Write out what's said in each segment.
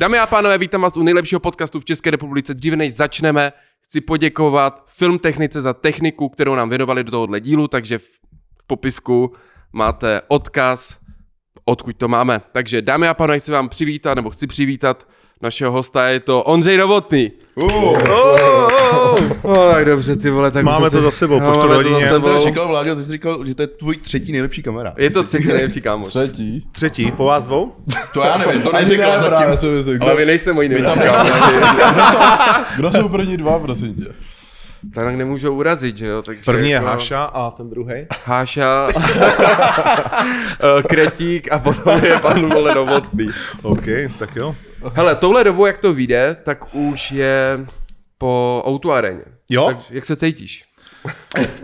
Dámy a pánové, vítám vás u nejlepšího podcastu v České republice. Dříve než začneme, chci poděkovat Film Technice za techniku, kterou nám věnovali do tohohle dílu, takže v popisku máte odkaz, odkud to máme. Takže dámy a pánové, chci vám přivítat, nebo chci přivítat našeho hosta, je to Ondřej Novotný. Uh, Oh, oh, oh, tak dobře, ty vole, tak Máme to za sebou, po čtvrt to hodině. za jsem teda sebou. čekal, Vláďo, ty jsi říkal, že to je tvůj třetí nejlepší kamera. Je to třetí nejlepší kámoš. Třetí. Třetí, po vás dvou? To já nevím, to neříkal ne, zatím. Ale vy nejste moji nejlepší kdo jsou první dva, prosím tě? Tak nemůžou urazit, že jo? Takže První je jako- Haša a ten druhý. Háša, eh, Kretík a potom je pan vole Novotný. OK, tak jo. Hele, touhle dobu, jak to vyjde, tak už je po Outu aréně. Jo? Tak jak se cítíš?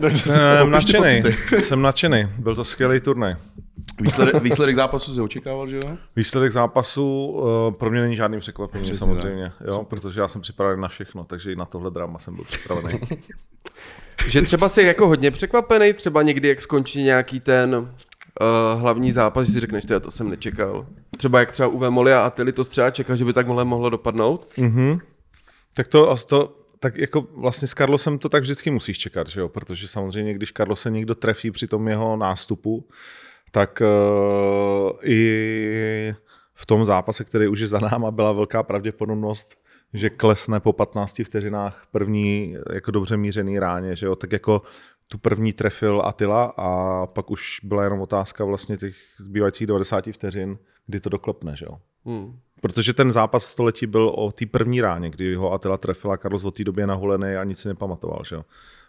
Jsem nadšený, jsem nadšený. Byl to skvělý turnaj. Výsledek, výsledek zápasu si očekával, že jo? Výsledek zápasu uh, pro mě není žádným překvapením Přesně samozřejmě, jo, protože já jsem připravený na všechno, takže i na tohle drama jsem byl připravený. Že třeba jsi jako hodně překvapený, třeba někdy, jak skončí nějaký ten uh, hlavní zápas, že si řekneš, to, to jsem nečekal. Třeba jak třeba Uwe Moli a Atili to třeba čekal, že by tak mohlo, dopadnout. Mhm. Tak to, to, tak jako vlastně s Carlosem to tak vždycky musíš čekat, že jo? protože samozřejmě, když Carlose někdo trefí při tom jeho nástupu, tak uh, i v tom zápase, který už je za náma, byla velká pravděpodobnost, že klesne po 15 vteřinách první jako dobře mířený ráně, že jo? tak jako tu první trefil Atila a pak už byla jenom otázka vlastně těch zbývajících 90 vteřin, kdy to doklepne, že jo. Hmm. Protože ten zápas století byl o té první ráně, kdy ho Attila trefila a Carlos od té doby je nahulený a nic si nepamatoval, že jo.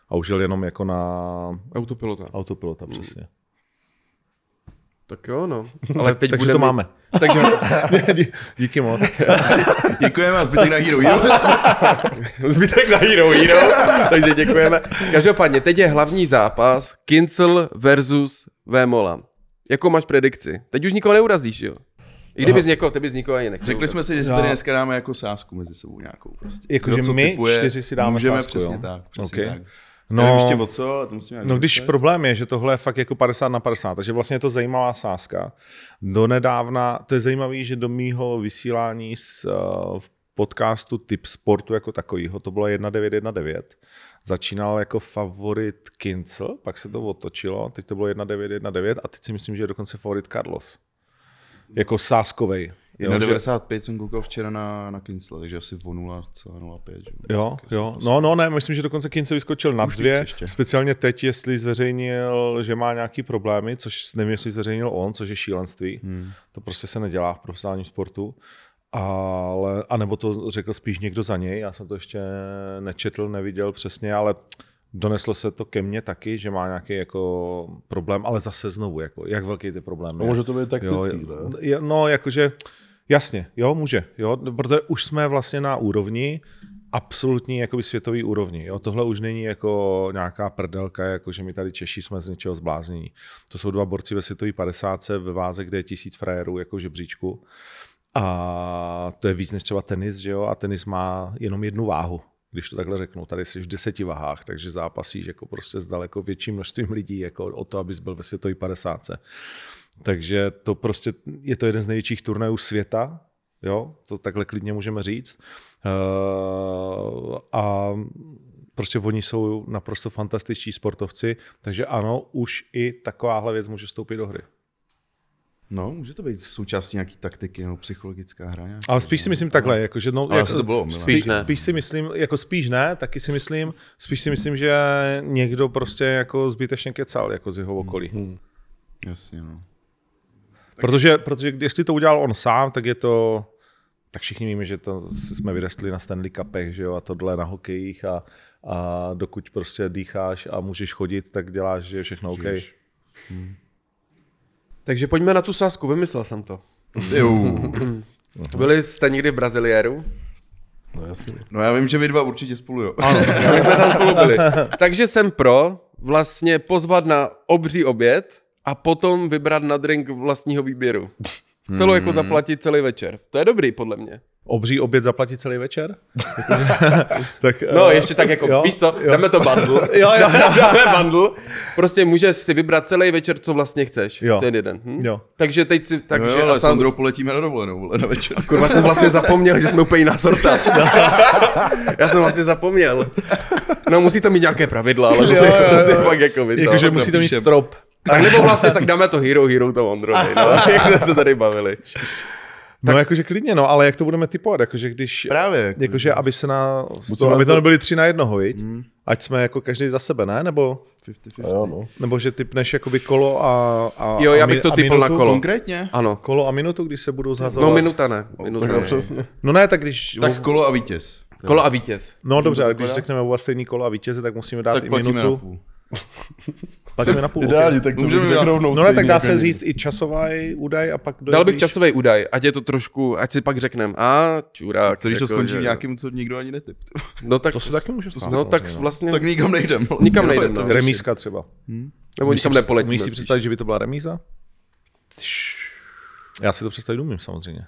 A už jel jenom jako na Autopilota. autopilota, přesně. Tak jo, no. Ale teď Takže budeme... to máme. Takže Dí- Díky moc. Děkujeme a zbytek na Hero Hero. Zbytek na Hero Hero, takže děkujeme. Každopádně, teď je hlavní zápas Kincel versus Vémola. Jakou máš predikci? Teď už nikoho neurazíš, jo? I kdybys někoho, ty bys nikoho ani nechtěl. Řekli jsme si, že si tady dneska dáme jako sázku mezi sebou nějakou. Prostě. Jakože Kdo co my tipuje, čtyři si dáme Můžeme sázku, přesně jo? tak. Přesně Ok. tak. No, Nevím ještě o co, ale to nějak No když vymyslet. problém je, že tohle je fakt jako 50 na 50, takže vlastně je to zajímavá sázka. Donedávna, to je zajímavé, že do mýho vysílání z, uh, v podcastu Tip Sportu jako takovýho, to bylo 1919, začínal jako favorit Kincel, pak se to otočilo, teď to bylo 1919 a teď si myslím, že je dokonce favorit Carlos. Jako sáskovej. Jo, že- 1,95 jsem koukal včera na, na Kinsle, takže asi o 0,05. že? Jo, jo. No, no, ne, myslím, že dokonce Kince vyskočil na Už dvě. ještě. Speciálně teď, jestli zveřejnil, že má nějaký problémy, což nevím, jestli zveřejnil on, což je šílenství. Hmm. To prostě se nedělá v profesionálním sportu. Ale, a nebo to řekl spíš někdo za něj, já jsem to ještě nečetl, neviděl přesně, ale doneslo se to ke mně taky, že má nějaký jako problém, ale zase znovu, jako, jak velký ty problém No, může to být taktický, jo, ne? je- No, jakože, jasně, jo, může, jo, protože už jsme vlastně na úrovni, absolutní jakoby světový úrovni. Jo? Tohle už není jako nějaká prdelka, jako že my tady Češi jsme z něčeho zbláznění. To jsou dva borci ve světové 50 ve váze, kde je tisíc frajerů jako žebříčku. A to je víc než třeba tenis, že jo? A tenis má jenom jednu váhu, když to takhle řeknu. Tady jsi v deseti váhách, takže zápasíš jako prostě s daleko větším množstvím lidí jako o to, abys byl ve světové 50. Takže to prostě je to jeden z největších turnajů světa, jo, to takhle klidně můžeme říct. Uh, a prostě oni jsou naprosto fantastičtí sportovci, takže ano, už i takováhle věc může vstoupit do hry. No, může to být součástí nějaký taktiky nebo psychologická hra. Nějaká, Ale spíš si myslím takhle, jako, že no, Ale jako, to bylo spíš, ne. spíš si myslím, jako spíš ne, taky si myslím, spíš si myslím, že někdo prostě jako zbytečně kecal jako z jeho okolí. Hmm. Jasně, no. Protože, protože jestli to udělal on sám, tak je to, tak všichni víme, že to jsme vyrostli na Stanley Cupech, že jo, a tohle na hokejích a, a dokud prostě dýcháš a můžeš chodit, tak děláš, že je všechno OK. Žiješ. Takže pojďme na tu sásku, vymyslel jsem to. Jo. Byli jste někdy v Braziliéru? No jasně. No já vím, že vy dva určitě spolu, jo. Ano, my jsme tam spolu byli. Takže jsem pro vlastně pozvat na obří oběd a potom vybrat na drink vlastního výběru. Celou jako zaplatit celý večer. To je dobrý, podle mě. Obří oběd zaplatit celý večer? tak, No, eh, ještě tak jako, jo, víš co, jo. dáme to bundle. Jo, jo, jo. dáme bundle. Prostě můžeš si vybrat celý večer, co vlastně chceš. Jo. Ten jeden. Hm? Jo. Takže teď si, takže Takže jo, ale a s sám- Ondrou poletíme na dovolenou, vole, na večer. Kurva, jsem vlastně zapomněl, že jsme úplně jiná sorta. Já jsem vlastně zapomněl. No musí to mít nějaké pravidla, ale to si, Jo, jo, to si jo. fakt jako. Jakože musí to mít strop. Tak nebo vlastně, tak dáme to Hero Hero to Ondrovi, no, jak jsme se tady bavili. No jakože klidně, no, ale jak to budeme typovat, jakože když... Právě. Jako, Jakože, aby se na... To, aby to nebyli tři na jednoho, viď? Ať jsme jako každý za sebe, ne? Nebo, 50-50. Jo, no. nebo že typneš jakoby kolo a, a Jo, já bych to typl na minutu? kolo. Konkrétně? Ano. Kolo a minutu, když se budou zhazovat. No minuta ne. Minuta Tak ne. no, přesně. No ne, tak když... Tak kolo a vítěz. Kolo a vítěz. No dobře, ale když řekneme oba stejný kolo a vítěze, tak musíme dát Tak i platíme na minutu. Půl. Platíme na půl. Ideálně, tak to Můžeme dát- rovnou No ne, tak stejný dá se říct i časový údaj a pak Dal bych časový údaj, ať je to trošku, ať si pak řekneme, a čurák. Co když to jako, skončí že- nějakým, co nikdo ani netyp? No tak, To se taky může stát. no tak vlastně, Tak nikam nejdem. Vlastně, Nikam no, je nejdem, to no. Remízka třeba. nebo Umíš si nikam představit- nepoletíme. Umíš si spíš. představit, že by to byla remíza? Já si to představit umím samozřejmě.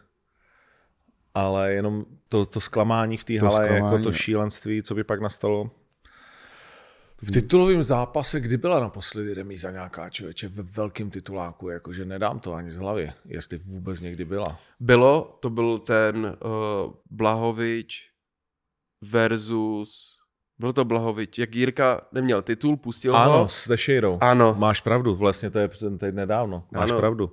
Ale jenom to, to zklamání v té hale, jako to no. šílenství, co by pak nastalo. V titulovém zápase kdy byla naposledy remíza nějaká člověče ve velkém tituláku, jakože nedám to ani z hlavy, jestli vůbec někdy byla. Bylo, to byl ten uh, Blahovič versus, byl to Blahovič, jak Jirka neměl titul, pustil Ano, ho. s Teixeirou. Ano. Máš pravdu, vlastně to je teď nedávno. Máš Ano. pravdu.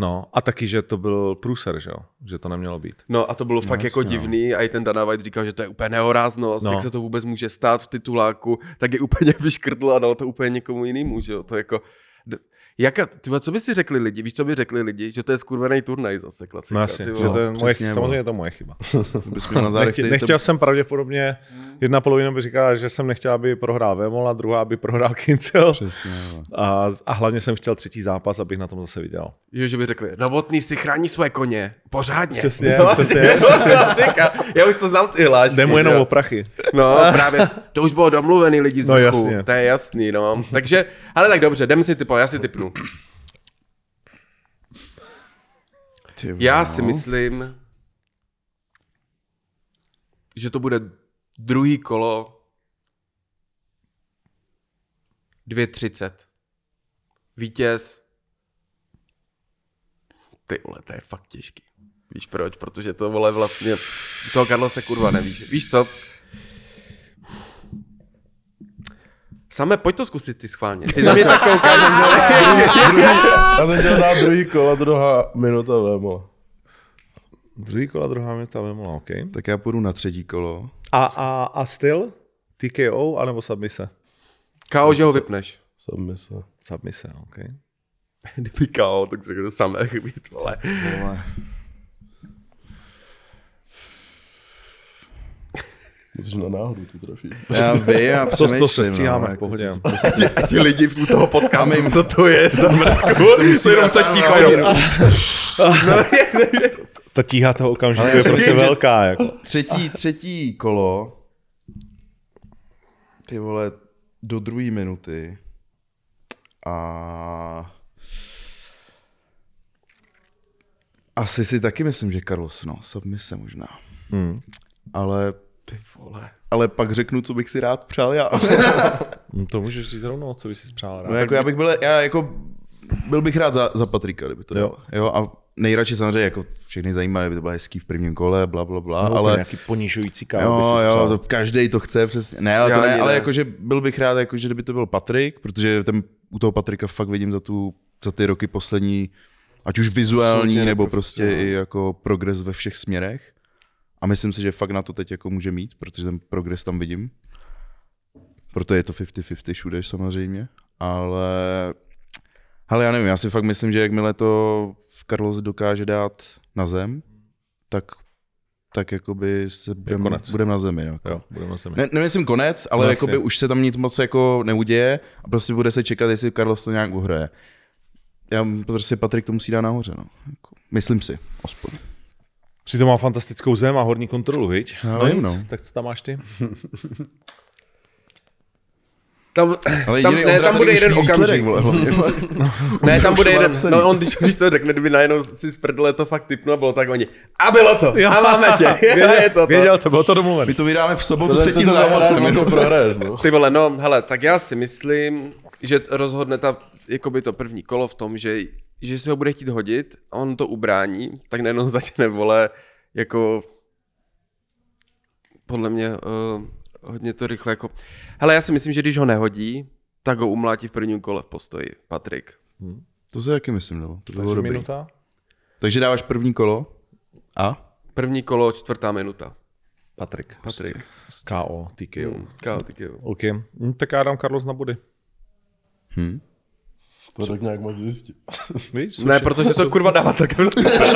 No a taky, že to byl průser, že jo? Že to nemělo být. No a to bylo fakt jako jasně, no. divný a i ten Dana White říkal, že to je úplně nehoráznost, No. jak se to vůbec může stát v tituláku, tak je úplně vyškrtl a dal to úplně někomu jinému, že jo, to jako... Jaka, tyhle, co by si řekli lidi? Víš, co by řekli lidi? Že to je skurvený turnaj zase, klasika. No jasně, ty že vole. to je moje, přesně, samozřejmě je to moje chyba. Na zádech Nechtěl, tady nechtěl jsem pravděpodobně, jedna polovina by říkala, že jsem nechtěl, aby prohrál Vémol a druhá, aby prohrál Kincel. Přesně. A, a hlavně jsem chtěl třetí zápas, abych na tom zase viděl. Jo, že by řekli, Novotný si chrání své koně, pořádně. Přesně, no, přesně, to přesně. klasika. Já už to znám ty hlášky. Jde mu jenom jo. o prachy. No, právě, to už bylo domluvený lidi z No, jasně. to je jasný, no. Takže, ale tak dobře, jdeme si typovat, já si typnu. Ty Já no. si myslím, že to bude druhý kolo 2.30. Vítěz. Ty vole, to je fakt těžký. Víš proč? Protože to vole vlastně, toho Karla se kurva nevíš. Víš co? Samé, pojď to zkusit ty schválně. Ty za mě tak koukáš, Já jsem chtěl dát druhý kolo, druhá minuta vémo. Druhý kola, druhá minuta Vémola, OK. Tak já půjdu na třetí kolo. A, a, a styl? TKO anebo submise? Káo, že ho vypneš. Submise. Submise, OK. Kdyby KO, tak řekl to samé chybít, vole. Vole. Protože na náhodu to trafí. Já vím, já To, to se přemýšlím, stříháme, no, v pohodě. A ti lidi v toho podcastu, co to je za mrtku, to jenom to ticho, jenom. Ta tíha toho okamžiku je prostě velká. Jako. Třetí, třetí kolo. Ty vole, do druhé minuty. A... Asi si taky myslím, že Carlos, no, submise možná. Hmm. Ale, Ty vole. ale pak řeknu, co bych si rád přál já. No, To můžeš říct rovnou, co bys si spřál rád. No, jako já bych byl, já jako, byl bych rád za, za Patrika, kdyby to Jo. jo. jo. a nejradši samozřejmě jako všechny zajímá, kdyby to bylo hezký v prvním kole, bla, bla, bla, No, ale... Nějaký ponižující kávo Jo, by si jo, to každý to chce přesně. Ne, ale Já to ne, ani ale ne. jakože byl bych rád, jakože kdyby to byl Patrik, protože ten, u toho Patrika fakt vidím za, tu, za ty roky poslední, ať už vizuální, Absolutně nebo prostě no. i jako progres ve všech směrech. A myslím si, že fakt na to teď jako může mít, protože ten progres tam vidím. Proto je to 50-50 všude samozřejmě, ale ale já nevím, já si fakt myslím, že jakmile to Carlos dokáže dát na zem, tak tak jakoby se budeme konec. budem na zemi. Jako. Jo, budeme se mít. Ne, nemyslím konec, ale No, jakoby už se tam nic moc jako neuděje a prostě bude se čekat, jestli Carlos to nějak uhraje. Já prostě Patrik to musí dát nahoře, no. Jako, myslím si, aspoň. Přitom má fantastickou zem a horní kontrolu, viď? No, nic, no. Tak co tam máš ty? Tam, Ale tam, ne, tam bude jeden okamžik. vole. Ne, tam bude jeden, no on když, když to řekne, kdyby najednou si z prdele to fakt typnul a bylo tak oni, a bylo to, a máme tě, a je to to. Věděl to, bylo to domluvené. My to vydáme v sobotu tím to zápasem. to prohraješ, no. Ty vole, no, hele, tak já si myslím, že rozhodne ta, jakoby to první kolo v tom, že, že si ho bude chtít hodit on to ubrání, tak najednou začne, vole, jako podle mě uh, hodně to rychle jako... Hele, já si myslím, že když ho nehodí, tak ho umlátí v prvním kole v postoji, Patrik. To si taky myslím, no. To by bylo Takže dobrý. minuta. Takže dáváš první kolo a? První kolo, čtvrtá minuta. Patrik. Patrik. KO, TKO. Hmm, kámo, ty jo. OK. Hm, tak já dám Carlos na body. Hm. To tak nějak moc zjistit. Víš? Ne, protože to kurva dává celkem smysl.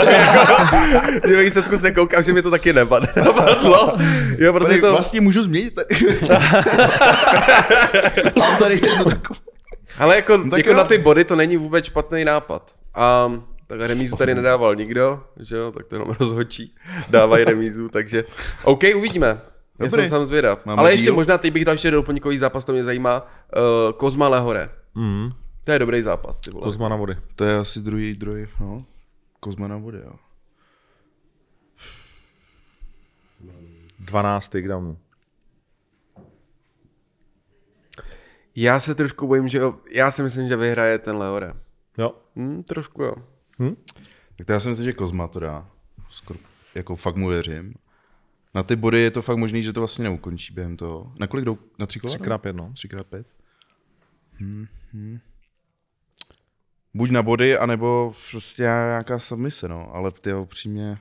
Ve výsledku se koukám, že mi to taky nepadlo. Jo, protože to... vlastně můžu změnit. Tady. Mám tady takovou. Ale jako, No tak jako jo. na ty body to není vůbec špatný nápad. A tak remízu tady nedával nikdo, že jo, tak to jenom rozhodčí. Dávají remízu, takže OK, uvidíme. Já Dobrý. jsem sám zvědav. Máme Ale ještě díl? možná teď bych dal ještě doplňkový zápas, to mě zajímá. Uh, Kozma Lehore. Mhm. To je dobrý zápas, ty vole. Kozma na body. To je asi druhý, druhý, no. Kozma na vody, jo. 12 takedownů. Já se trošku bojím, že já si myslím, že vyhraje ten Lehore. Jo. Hm, trošku jo. Hm? Tak to já si myslím, že Kozma to dá. Skoro, jako fakt mu věřím. Na ty body je to fakt možný, že to vlastně neukončí během toho. Na kolik jdou? Na tři kola? Třikrát pět, no. Třikrát pět. Hmm, hmm. Buď na body, anebo prostě nějaká submise, no. Ale ty upřímně...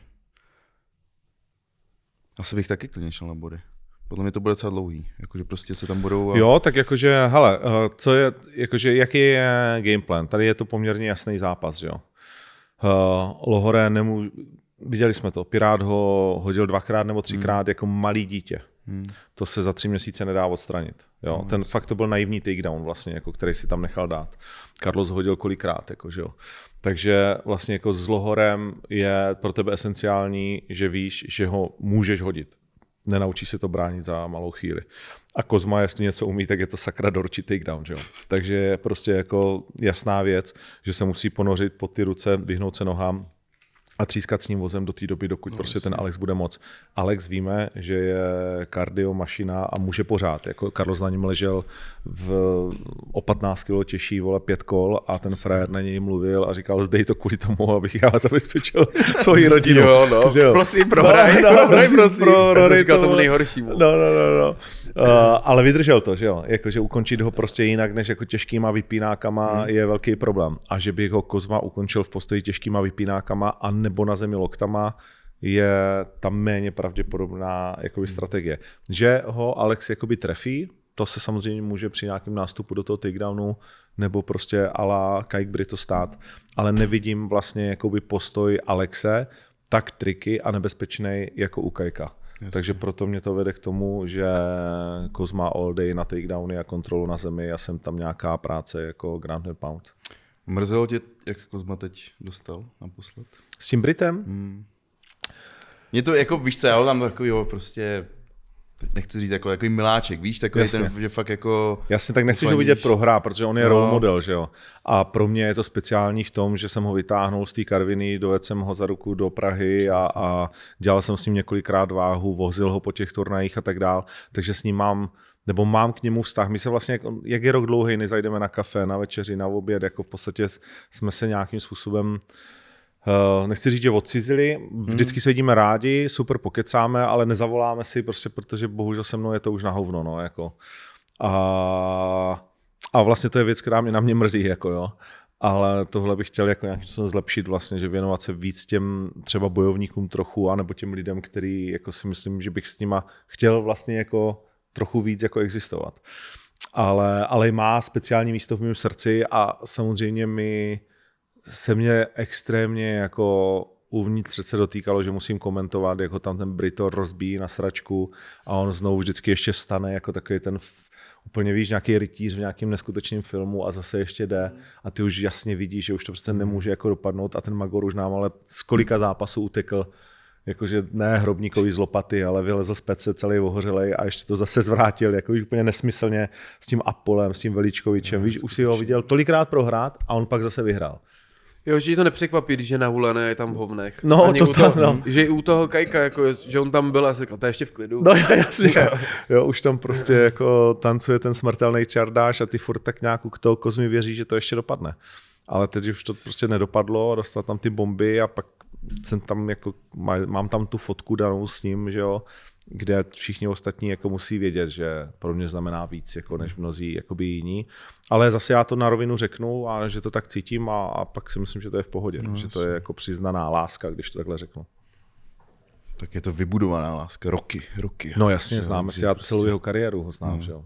Asi bych taky klidně šel na body. Podle mě to bude docela dlouhý. Jakože prostě se tam budou... A... Jo, tak jakože, hele, eh, co je, jakože, jaký je game plan? Tady je to poměrně jasný zápas, jo. Uh, Lohore nemů... Viděli jsme to, Pirát ho hodil dvakrát nebo třikrát hmm. jako malý dítě. Hmm. To se za tři měsíce nedá odstranit. Jo? No, Ten fakt to byl naivní takedown, vlastně, jako, který si tam nechal dát. Carlos hodil kolikrát. Jako, že jo? Takže vlastně jako s Lohorem je pro tebe esenciální, že víš, že ho můžeš hodit nenaučí se to bránit za malou chvíli. A Kozma, jestli něco umí, tak je to sakra dorčí takedown, že jo? Takže je prostě jako jasná věc, že se musí ponořit pod ty ruce, vyhnout se nohám a třískat s ním vozem do té doby, dokud no, prostě ten Alex bude moc. Alex víme, že je kardio mašina a může pořád. Jako Carlos na něm ležel v, o 15 kg těžší, vole, pět kol a ten frajer na něj mluvil a říkal, zdej to kvůli tomu, abych já zabezpečil svoji rodinu. Jo, no. Že Prosím, prohraj. No, no, prohraj, prosím, prosím. pro- jsem prohraj říkal tomu. nejhoršímu. No, no, no, no. Uh, ale vydržel to, že jo? Jakože ukončit ho prostě jinak než jako těžkýma vypínákama hmm. je velký problém. A že bych ho Kozma ukončil v postoji těžkýma vypínákama a nebo na zemi loktama, je tam méně pravděpodobná jakoby, strategie. Že ho Alex jakoby trefí, to se samozřejmě může při nějakém nástupu do toho takedownu nebo prostě ala Kajk Brito stát, ale nevidím vlastně jakoby postoj Alexe tak triky a nebezpečný jako u Kajka. Jasně. Takže proto mě to vede k tomu, že Kozma all day na takedowny a kontrolu na zemi a jsem tam nějaká práce jako ground and pound. Mrzelo tě, jak Kozma teď dostal naposled? S tím Britem? Hmm. Mě to jako, víš co, já ho tam takový prostě, teď nechci říct jako, jako miláček, víš, takový Jasně. ten, že fakt jako... Jasně, tak nechceš ho vidět prohrát, protože on je No. role model, že jo. A pro mě je to speciální v tom, že jsem ho vytáhnul z té Karviny, dovedl jsem ho za ruku do Prahy a, a dělal jsem s ním několikrát váhu, vozil ho po těch turnajích a tak dál, takže s ním mám nebo mám k němu vztah. My se vlastně, jak, jak je rok dlouhý, nezajdeme na kafe, na večeři, na oběd, jako v podstatě jsme se nějakým způsobem Uh, nechci říct, že odcizili, vždycky se vidíme rádi, super pokecáme, ale nezavoláme si prostě, protože bohužel se mnou je to už na hovno, no, jako. A, a vlastně to je věc, která mě na mě mrzí, jako jo. Ale tohle bych chtěl jako nějakým způsobem zlepšit vlastně, že věnovat se víc těm třeba bojovníkům trochu, anebo těm lidem, který jako si myslím, že bych s nima chtěl vlastně jako trochu víc jako existovat. Ale, ale má speciální místo v mém srdci a samozřejmě mi se mě extrémně jako uvnitř se dotýkalo, že musím komentovat, jak ho tam ten Brito rozbíjí na sračku a on znovu vždycky ještě stane jako takový ten úplně víš, nějaký rytíř v nějakém neskutečném filmu a zase ještě jde a ty už jasně vidíš, že už to přece nemůže jako dopadnout a ten Magor už nám ale z kolika zápasů utekl Jakože ne hrobníkový z lopaty, ale vylezl z pece celý ohořelej a ještě to zase zvrátil, jako úplně nesmyslně s tím Apolem, s tím Veličkovičem. Víš, už si ho viděl tolikrát prohrát a on pak zase vyhrál. Jo, že to nepřekvapí, když je nahulený a je tam v hovnech. No, Ani to toho, tam, no. Že i u toho Kajka, jako, že on tam byl a říkal, to je ještě v klidu. No jasně. Jo, už tam prostě jako tancuje ten smrtelný čardáš a ty furt tak nějak u toho kozmi věří, že to ještě dopadne. Ale teď už to prostě nedopadlo, dostal tam ty bomby a pak jsem tam jako, má- mám tam tu fotku danou s ním, že jo, kde všichni ostatní jako musí vědět, že pro mě znamená víc jako než mnozí jakoby jiní. Ale zase já to na rovinu řeknu a že to tak cítím a, a pak si myslím, že to je v pohodě. No, že to je jako přiznaná láska, když to takhle řeknu. Tak je to vybudovaná láska, roky, roky. No jasně, Že- známe si, já prostě- celou jeho kariéru ho znám, že jo.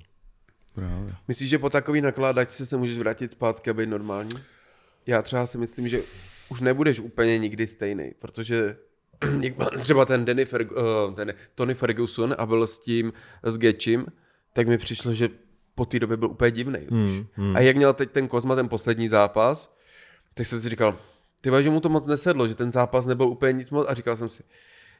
Právě. Myslíš, že po takový nakládačce se můžeš vrátit zpátky a být normální? Já třeba si myslím, že už nebudeš úplně nikdy stejný, protože třeba ten, Danny Ferg, uh, ten Tony Ferguson a byl s tím, s Getchim, tak mi přišlo, že po té době byl úplně divný. Hmm, hmm. A jak měl teď ten Kozma ten poslední zápas, tak jsem si říkal, ty že mu to moc nesedlo, že ten zápas nebyl úplně nic moc a říkal jsem si,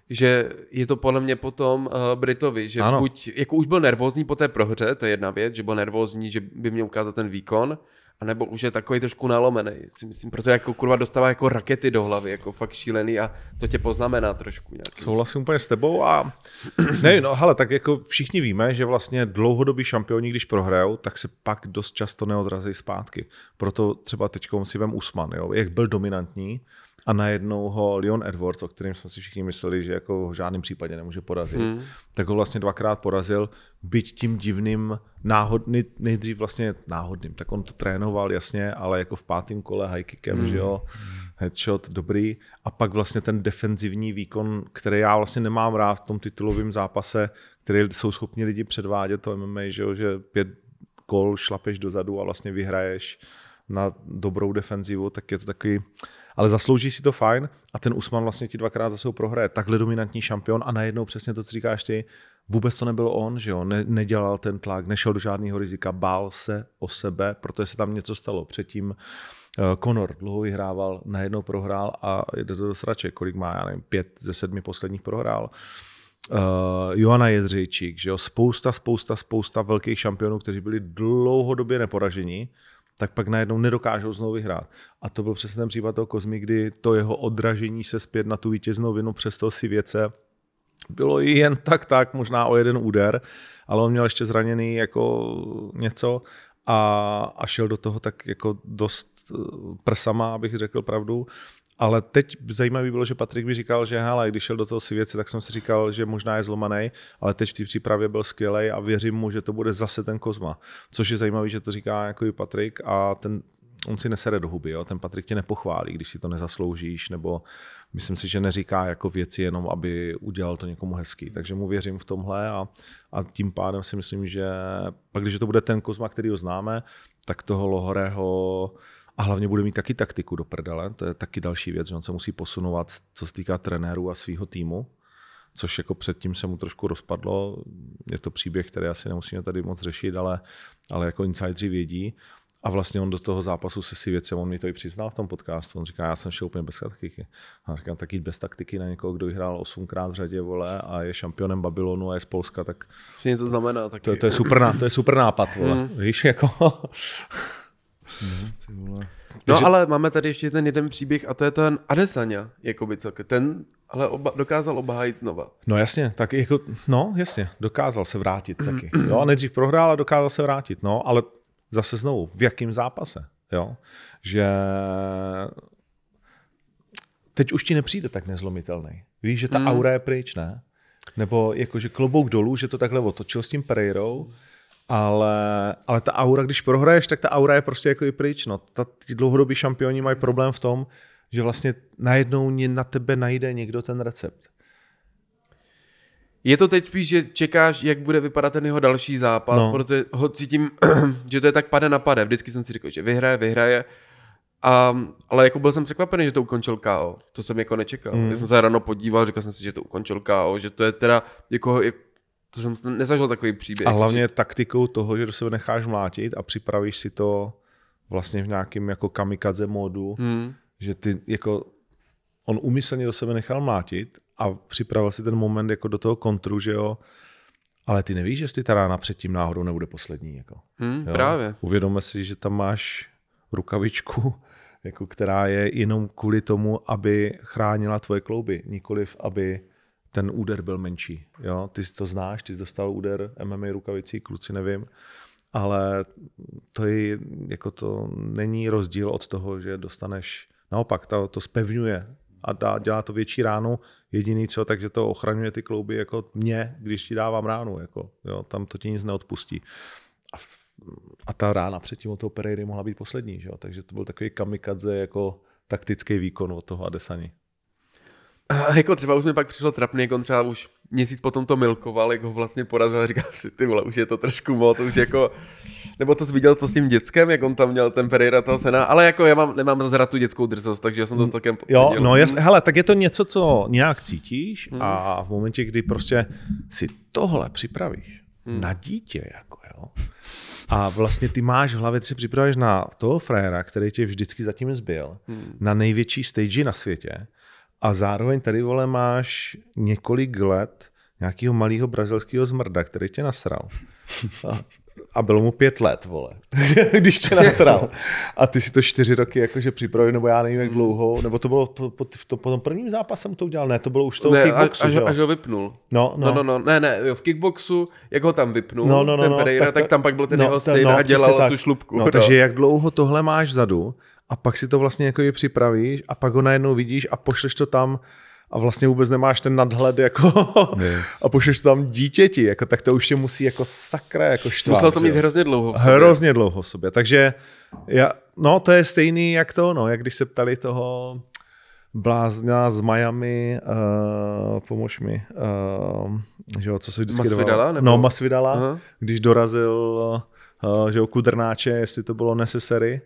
že je to podle mě potom uh, Britovi, že ano. buď, jako už byl nervózní po té prohře, to je jedna věc, že byl nervózní, že by měl ukázat ten výkon, anebo už je takový trošku nalomený, si myslím, protože jako kurva dostává jako rakety do hlavy, jako fakt šílený a to tě poznamená trošku nějak. Souhlasím úplně s tebou a ne, no hele, tak jako všichni víme, že vlastně dlouhodobí šampioni, když prohrajou, tak se pak dost často neodrazí zpátky. Proto třeba teď si vem Usman, jo, jak byl dominantní a najednou ho Leon Edwards, o kterém jsme si všichni mysleli, že jako ho v žádném případě nemůže porazit, hmm. tak ho vlastně dvakrát porazil, byť tím divným náhodný, nejdřív vlastně náhodným, tak on to trénoval jasně, ale jako v pátém kole high kickem, hmm. že jo, headshot, dobrý. A pak vlastně ten defenzivní výkon, který já vlastně nemám rád v tom titulovém zápase, který jsou schopni lidi předvádět to MMA, že, jo, že pět kol šlapeš dozadu a vlastně vyhraješ na dobrou defenzivu, tak je to takový... Ale zaslouží si to fajn a ten Usman vlastně ti dvakrát za sebou prohraje. Takhle dominantní šampion a najednou přesně to, co říkáš ty, vůbec to nebylo on, že jo, ne, nedělal ten tlak, nešel do žádného rizika, bál se o sebe, protože se tam něco stalo. Předtím uh, Conor dlouho vyhrával, najednou prohrál a jde to do srače, kolik má, já nevím, pět ze sedmi posledních prohrál. Uh, Joana Jedřejčík, že jo, spousta, spousta, spousta velkých šampionů, kteří byli dlouhodobě neporažení, tak pak najednou nedokážou znovu vyhrát. A to byl přesně ten případ toho Kozmy, kdy to jeho odražení se zpět na tu vítěznou vinu přes toho si věce bylo jen tak tak, možná o jeden úder, ale on měl ještě zraněný jako něco a, a šel do toho tak jako dost eh, prsama, abych řekl pravdu. Ale teď zajímavý bylo, že Patrik mi říkal, že hele, když šel do toho si věci, tak jsem si říkal, že možná je zlomaný, ale teď v té přípravě byl skvělý a věřím mu, že to bude zase ten Kozma. Což je zajímavý, že to říká jako i Patrik a ten, on si nesere do huby, jo? ten Patrik tě nepochválí, když si to nezasloužíš, nebo myslím si, že neříká jako věci jenom, aby udělal to někomu hezký. Takže mu věřím v tomhle a, a tím pádem si myslím, že pak když to bude ten Kozma, který ho známe, tak toho Lohorého a hlavně bude mít taky taktiku do prdele, to je taky další věc, že on se musí posunovat, co se týká trenérů a svého týmu, což jako předtím se mu trošku rozpadlo. Je to příběh, který asi nemusíme tady moc řešit, ale, ale jako insidři vědí. A vlastně on do toho zápasu se si věci, on mi to i přiznal v tom podcastu, on říká, já jsem šel úplně bez taktiky. A říkám, tak jít bez taktiky na někoho, kdo vyhrál osmkrát v řadě, vole, a je šampionem Babylonu a je z Polska, tak Si něco znamená taky. to, to, je, super, to je super nápad, vole. Hmm. Víš, jako... Ty vole. No ale máme tady ještě ten jeden příběh a to je ten Adesanya, jakoby celkem. Ten ale oba, dokázal obhájit znova. No jasně, tak jako, no jasně, dokázal se vrátit taky. Jo, nejdřív prohrál a dokázal se vrátit, no, ale zase znovu, v jakém zápase, jo, že teď už ti nepřijde tak nezlomitelný. Víš, že ta Hmm. aura je pryč, ne? Nebo jakože klobouk dolů, že to takhle otočil s tím Pereirou, ale, ale ta aura, když prohraješ, tak ta aura je prostě jako i pryč. No. Ta, ti dlouhodobí šampioni mají problém v tom, že vlastně najednou na tebe najde někdo ten recept. Je to teď spíš, že čekáš, jak bude vypadat ten jeho další zápas, No. protože ho cítím, že to je tak pade na pade. Vždycky jsem si říkal, že vyhraje, vyhraje. A, ale jako byl jsem překvapený, že to ukončil KO. To jsem jako nečekal. Mm. Já jsem se ráno podíval, říkal jsem si, že to ukončil KO, že to je teda jako, jak, to jsem nezažil takový příběh. A hlavně že, taktikou toho, že do sebe necháš mlátit a připravíš si to vlastně v nějakém jako kamikadze módu, hmm, že ty jako on umyslně do sebe nechal mlátit a připravil si ten moment jako do toho kontru, že jo, ale ty nevíš, jestli ta rána předtím náhodou nebude poslední. Jako. Hm, Jo. právě. Uvědomme si, že tam máš rukavičku, jako která je jenom kvůli tomu, aby chránila tvoje klouby, nikoliv aby ten úder byl menší. Jo? Ty to znáš, ty jsi dostal úder MMA rukavicí, kluci nevím, ale to, je, jako to není rozdíl od toho, že dostaneš, naopak to, to spevňuje a dá, dělá to větší ránu, jediný co, takže to ochraňuje ty klouby jako mě, když ti dávám ránu, jako, jo? tam to ti nic neodpustí. A a ta rána předtím od toho Pereiry mohla být poslední, že jo? takže to byl takový kamikadze jako taktický výkon od toho Adesani. A jako třeba už mi pak přišlo trapný, jak on třeba už měsíc potom to milkoval, jak ho vlastně porazil a říkal si, ty vole, už je to trošku moc, už jako, nebo to jsi viděl to s tím dětskem, jak on tam měl ten Pereira toho sena, ale jako já mám, nemám zase rád tu dětskou drzost, takže já jsem to celkem Jo, pocítil. no jasně, hele, tak je to něco, co nějak cítíš a v momentě, kdy prostě si tohle připravíš na dítě, jako jo, a vlastně ty máš v hlavě, ty si připravíš na toho frajera, který tě vždycky zatím zbyl, na největší stage na světě a zároveň tady, vole, máš několik let nějakého malého brazilského zmrda, který tě nasral. A, a bylo mu pět let, vole, když tě nasral. A ty si to čtyři roky jakože připravil, nebo já nevím, jak dlouho, nebo to bylo po, po, to, po tom prvním zápasem to udělal, ne, to bylo už to ne, kickboxu, až, že jo? až ho vypnul. No, No, no, no, ne, ne, jo, v kickboxu, jak ho tam vypnul, No, no, no, ten no, Pereira, tak, tak tam pak byl ten no, jeho syn no, a dělal tak. tu šlubku. No, takže jak dlouho tohle máš vzadu a pak si to vlastně jako připravíš a pak ho najednou vidíš a pošleš to tam a vlastně vůbec nemáš ten nadhled jako Yes. a pošleš to tam dítěti, jako, tak to už tě musí jako sakra jako štvát. Musel to mít jo? hrozně dlouho v sobě. Hrozně dlouho v sobě. Takže já, no, to je stejný jak to, no, jak když se ptali toho blázna z Miami, uh, pomož mi, uh, že jo, co se vždycky Masvidala, nebo- No, Masvidala, Aha. když dorazil uh, že jo, Kudrnáče, jestli to bylo necessary,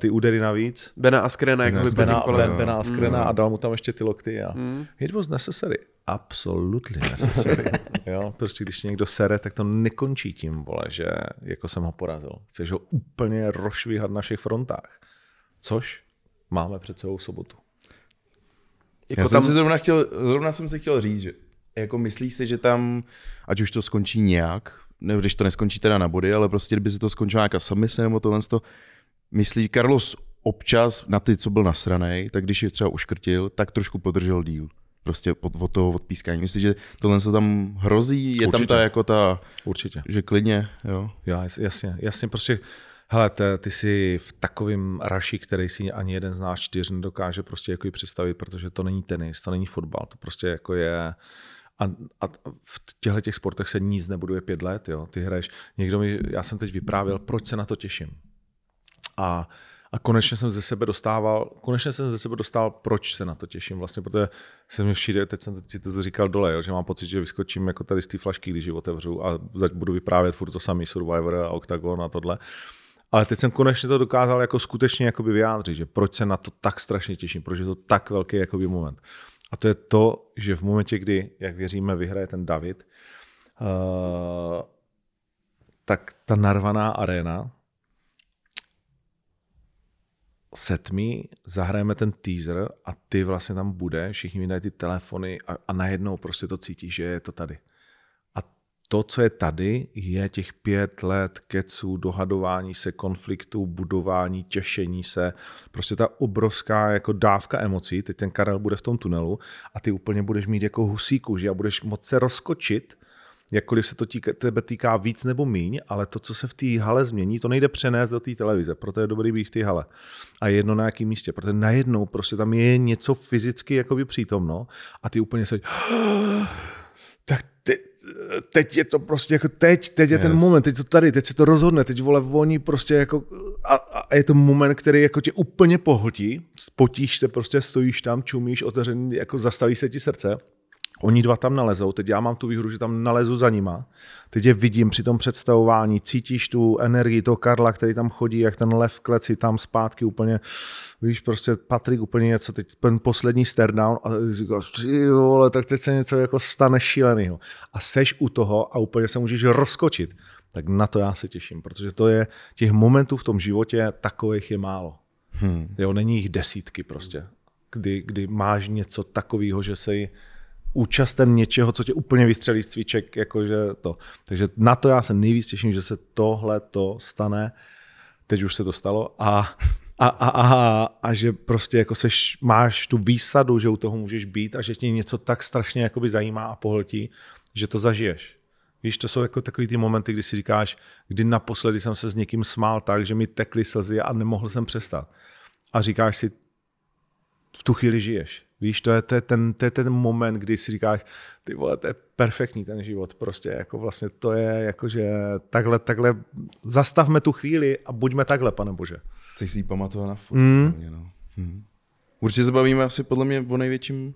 ty údery navíc. Bena Askrena, jak vypadl Bena, tím kolem. ben, Bena Askrena a dal mu tam ještě ty lokty. A Mm. It was necessary. Absolutely necessary. jo, prostě když někdo sere, tak to nekončí tím, vole, že jako jsem ho porazil. Chceš ho úplně rozšvíhat na všech frontách. Což máme před sebou v sobotu. Jako Já tam, jsem si zrovna chtěl, zrovna jsem si chtěl říct, že jako myslíš si, že tam, ať už to skončí nějak, nebo když to neskončí teda na body, ale prostě kdyby se to skončilo nějaká submise nebo tohle, to, myslí Carlos občas na ty, co byl nasranej, tak když je třeba uškrtil, tak trošku podržel díl. Prostě od, od toho odpískání. Myslíš, že tohle se tam hrozí? Je tam Určitě. ta jako ta, Určitě. že klidně, jo? Já, jas- jasně, jasně, prostě, hele, te, ty jsi v takovém raši, který si ani jeden z nás čtyř nedokáže prostě jako představit, protože to není tenis, to není fotbal, to prostě jako je, a, a v těchto těch sportech se nic nebuduje pět let, jo. Ty hraješ, někdo mi, já jsem teď vyprávěl, proč se na to těším. A, a konečně jsem ze sebe dostával, konečně jsem ze sebe dostal, proč se na to těším vlastně, protože se mi všíde, teď jsem ti to říkal dole, jo, že mám pocit, že vyskočím jako tady z té flašky, když ji otevřu a zať budu vyprávět furt to samý Survivor a Octagon a tohle. Ale teď jsem konečně to dokázal jako skutečně jakoby vyjádřit, že proč se na to tak strašně těším, proč je to tak velký jakoby moment. A to je to, že v momentě, kdy, jak věříme, vyhraje ten David, uh, tak ta narvaná arena, setmi, zahrajeme ten teaser a ty vlastně tam bude, všichni vydají ty telefony a, a najednou prostě to cítíš, že je to tady. A to, co je tady, je těch pět let keců, dohadování se, konfliktů, budování, těšení se, prostě ta obrovská jako dávka emocí, teď ten Karel bude v tom tunelu a ty úplně budeš mít jako husíku, že a budeš moc se rozkočit, jakkoliv se to týka, tebe týká víc nebo míň, ale to, co se v té hale změní, to nejde přenést do té televize, proto je dobrý být v té hale. A je jedno na jakém místě, protože najednou prostě tam je něco fyzicky jakoby přítomno a ty úplně se tak te, teď je to prostě jako teď, teď je yes. ten moment, teď to tady, teď se to rozhodne, teď vole oni prostě jako a, a je to moment, který jako tě úplně pohltí, spotíš se, prostě stojíš tam, čumíš, otevřený, jako zastaví se ti srdce Oni dva tam nalezou, teď já mám tu výhru, že tam nalezu za nima. Teď je vidím při tom představování, cítíš tu energii toho Karla, který tam chodí, jak ten lev kleci tam zpátky úplně, víš, prostě Patrik úplně něco, teď ten poslední stare down a říkáš, ty vole, tak teď se něco jako stane šílenýho. A seš u toho a úplně se můžeš rozkočit. Tak na to já se těším, protože to je, těch momentů v tom životě takových je málo. Hmm. Jo, není jich desítky prostě. kdy, kdy máš něco takového, že jsi účasten něčeho, co tě úplně vystřelí z cviček, jakože to. Takže na to já se nejvíc těším, že se tohle to stane. Teď už se to stalo a, a, a, a, a že prostě jako seš, máš tu výsadu, že u toho můžeš být a že tě něco tak strašně jakoby zajímá a pohltí, že to zažiješ. Víš, to jsou jako takový ty momenty, kdy si říkáš, kdy naposledy jsem se s někým smál tak, že mi tekly slzy a nemohl jsem přestat. A říkáš si, v tu chvíli žiješ. Víš, to je, to je, ten, to je ten moment, kdy si říkáš, ty vole, to je perfektní ten život, prostě jako vlastně to je jako, že takhle, takhle, zastavme tu chvíli a buďme takhle, pane Bože. Chceš si ji pamatovat na fotku. Mm. No. Mm. Určitě se bavíme asi podle mě o největším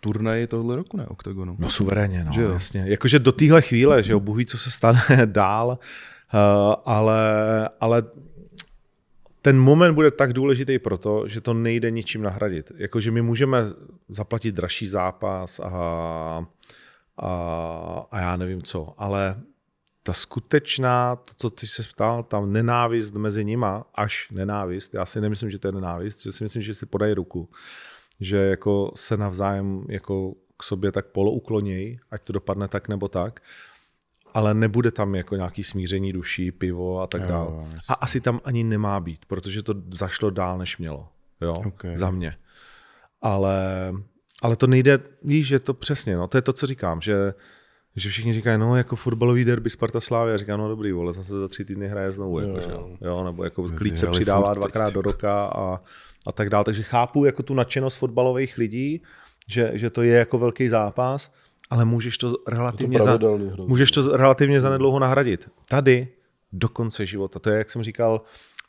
turnaji tohle roku, ne? Oktagonu. No suverénně, no, Že jo? jasně. Jakože do téhle chvíle, že jo, Bůh ví, co se stane dál, uh, ale, ale ten moment bude tak důležitý proto, že to nejde ničím nahradit. Jakože my můžeme zaplatit dražší zápas a, a, a já nevím co, ale ta skutečná, to, co ty se ptal, ta nenávist mezi nima, až nenávist, já si nemyslím, že to je nenávist, že si myslím, že si podají ruku, že jako se navzájem jako k sobě tak poloukloněj, ať to dopadne tak nebo tak, ale nebude tam jako nějaký smíření duší, pivo a tak Jo, dále. A asi tam ani nemá být, protože to zašlo dál, než mělo. Jo, Ok. za mě. Ale, ale to nejde, víš, že to přesně, no, to je to, co říkám, že, že všichni říkají, no, jako fotbalový derby Sparta já říkám, no dobrý, vole, zase za tři týdny hraje znovu, jako, že jo. jo, nebo jako klíč se přidává dvakrát do roka a, a tak dále. Takže chápu jako tu nadšenost fotbalových lidí, že, že to je jako velký zápas, ale můžeš to relativně, za, pravidelný hrozně. můžeš to relativně zanedlouho nahradit. Tady do konce života. To je, jak jsem říkal,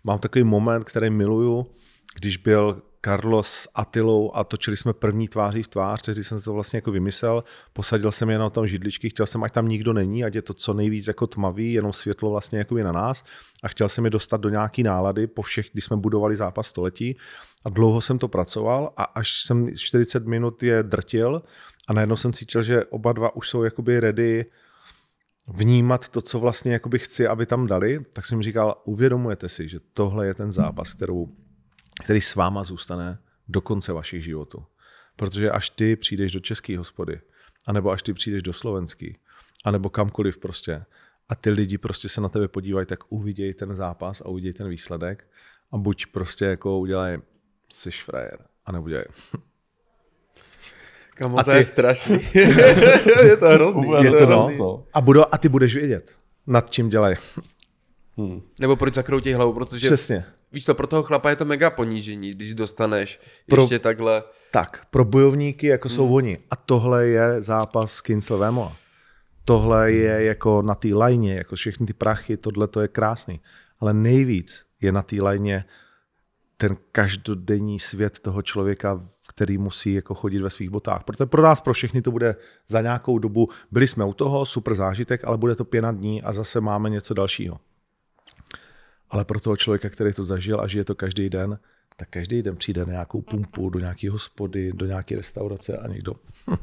mám takový moment, který miluju, když byl Carlos s Atilou a točili jsme první tváří v tvář, tehdy jsem to vlastně jako vymyslel, posadil jsem je na tom židličky, chtěl jsem, ať tam nikdo není, ať je to co nejvíc jako tmavý, jenom světlo vlastně jako na nás a chtěl jsem je dostat do nějaký nálady po všech, když jsme budovali zápas století a dlouho jsem to pracoval a až jsem 40 minut je drtil a najednou jsem cítil, že oba dva už jsou jakoby ready vnímat to, co vlastně jakoby chci, aby tam dali, tak jsem říkal, uvědomujete si, že tohle je ten zápas, kterou, který s váma zůstane do konce vašich životů. Protože až ty přijdeš do české hospody, anebo až ty přijdeš do slovenský, anebo kamkoliv prostě, a ty lidi prostě se na tebe podívají, tak uvidějí ten zápas a uvidějí ten výsledek a buď prostě jako udělají, jsi frajer, a nebo udělají, Kamo, A to ty- je strašný. je to hrozný. Je to to je no, hrozný, no. a, budou, a ty budeš vědět, nad čím dělají. Nebo proč zakroutěj hlavu, protože Přesně. víš co, pro toho chlapa je to mega ponížení, když dostaneš Pro- ještě takhle. Tak, pro bojovníky, jako jsou oni. A tohle je zápas Kincel Vémola. Tohle je jako na té lajně, jako všechny ty prachy, tohle to je krásný. Ale nejvíc je na té lajně ten každodenní svět toho člověka, který musí jako chodit ve svých botách. Protože pro nás, pro všechny to bude za nějakou dobu, byli jsme u toho, super zážitek, ale bude to pěna dní a zase máme něco dalšího. Ale pro toho člověka, který to zažil a žije to každý den, tak každý den přijde na nějakou pumpu, do nějaké hospody, do nějaké restaurace a někdo.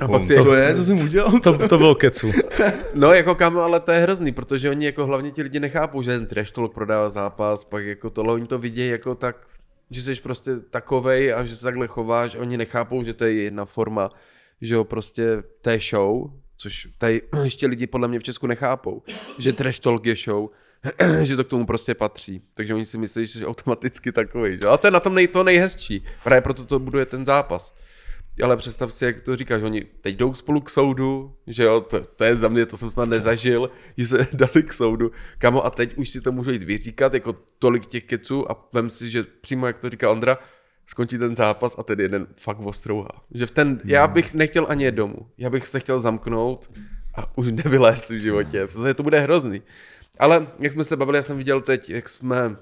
A pak si, Co je, co jsem udělal? To, to bylo kecu. no jako kam, ale to je hrozný, protože oni jako hlavně ti lidi nechápou, že ten trash talk prodává zápas, pak jako tohle oni to vidějí jako tak, že jsi prostě takovej a že se takhle chováš, oni nechápou, že to je jedna forma, že jo, prostě té show, což tady ještě lidi podle mě v Česku nechápou, že trash talk je show, že to k tomu prostě patří. Takže oni si myslí, že jsi automaticky takový. Že? A to je na tom nej, to nejhezčí. Právě proto to buduje ten zápas. Ale představ si, jak to říkáš, oni teď jdou spolu k soudu, že jo, to, to je za mě, to jsem snad nezažil, že se dali k soudu, kamo, a teď už si to můžou jít vyříkat, jako tolik těch keců a vem si, že přímo, jak to říká Ondra, skončí ten zápas a ten jeden fakt ostrouhá. Že v ten, já bych nechtěl ani jet domů, já bych se chtěl zamknout a už nevylézt v životě, protože to bude hrozný. Ale jak jsme se bavili, já jsem viděl teď, jak jsme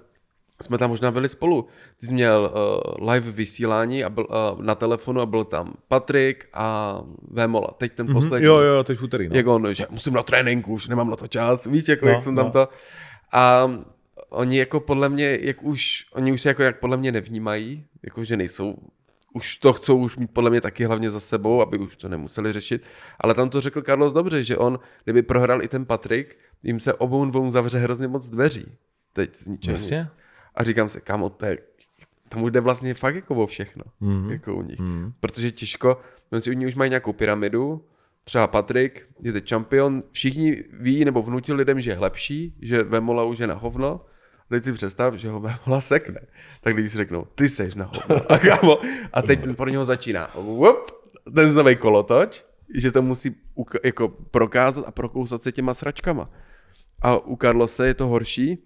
jsme tam možná byli spolu. Ty jsi měl uh, live vysílání a byl, uh, na telefonu a byl tam Patrik a Vémola. Teď ten poslední. Jo, jo, teď v úterý. No. Jak on, že musím na tréninku, už nemám na to čas, víš, jako No, jak jsem tam no. to. A oni jako podle mě, jak už, oni už se jako jak podle mě nevnímají, jako že nejsou, už to chcou už mít podle mě taky hlavně za sebou, aby už to nemuseli řešit. Ale tam to řekl Carlos dobře, že on, kdyby prohrál i ten Patrik, jim se obou dvou zavře hrozně moc dveří. Teď z ničeho Jasně. nic. A říkám si, kámo, to je, tam už jde vlastně fakt jako o všechno, Mhm. mm. jako u nich. Mm. Protože těžko, oni si oni už mají nějakou pyramidu, třeba Patrik, je teď čampion, všichni ví nebo vnutil lidem, že je lepší, že Vemola už je na hovno, a teď si představ, že ho Vemola sekne. Tak lidi si řeknou, ty seš na hovno. A, kámo, a teď pro něho začíná, whoop, ten nový kolotoč, že to musí jako prokázat a prokousat se těma sračkama. A u Carlose je to horší,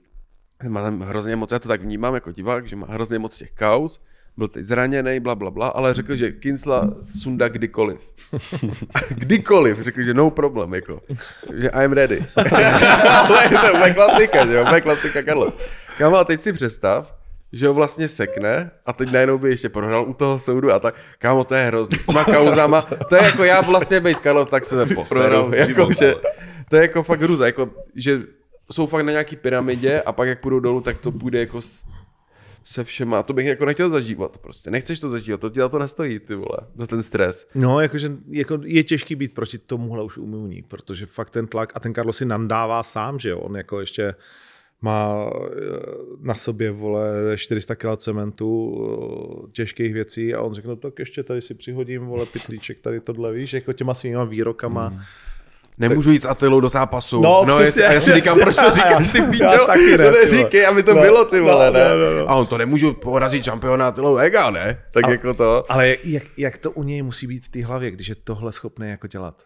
má tam hrozně moc, já to tak vnímám jako divák, že má hrozně moc těch kauz, byl teď zraněný, bla, bla, bla, ale řekl, že Kinsla sunda kdykoliv. kdykoliv, řekl, že no problem, jako, že I'm ready. ale je to úplně klasika, že jo, úplně klasika Carlos. Kámo, a teď si představ, že ho vlastně sekne a teď najednou by ještě prohrál u toho soudu a tak, kámo, to je hrozný, s těma kauzama, to je jako já vlastně být Carlos, tak se poseru, Prohrál jako, že, to je jako fakt hruza, jako, že jsou fakt na nějaký pyramidě a pak jak půjdou dolů, tak to bude jako s, se všema. To bych jako nechtěl zažívat prostě. Nechceš to zažívat, to ti za to nestojí, ty vole, za ten stres. No, jakože jako je těžký být proti tomuhle už umilní, protože fakt ten tlak, a ten Carlos si nandává sám, že jo, on jako ještě má eh, na sobě, vole, 400 kg cementu, eh, těžkých věcí a on řekne, no, tak ještě tady si přihodím, vole, pitlíček, tady tohle, víš, jako těma svýma výrokama. Hmm. Nemůžu jít s Atilou do zápasu. No, no přesně, a já si říkám, proč to říkáš, ty Já píčo? taky ne, to vole. neříkej, aby to No, bylo, ty vole, no, ne? no, no, no. A on to nemůžu porazit šampiona Atilou Vega, ne? Tak Ale- jako to. Ale jak, jak to u něj musí být v té hlavě, když je tohle schopný jako dělat?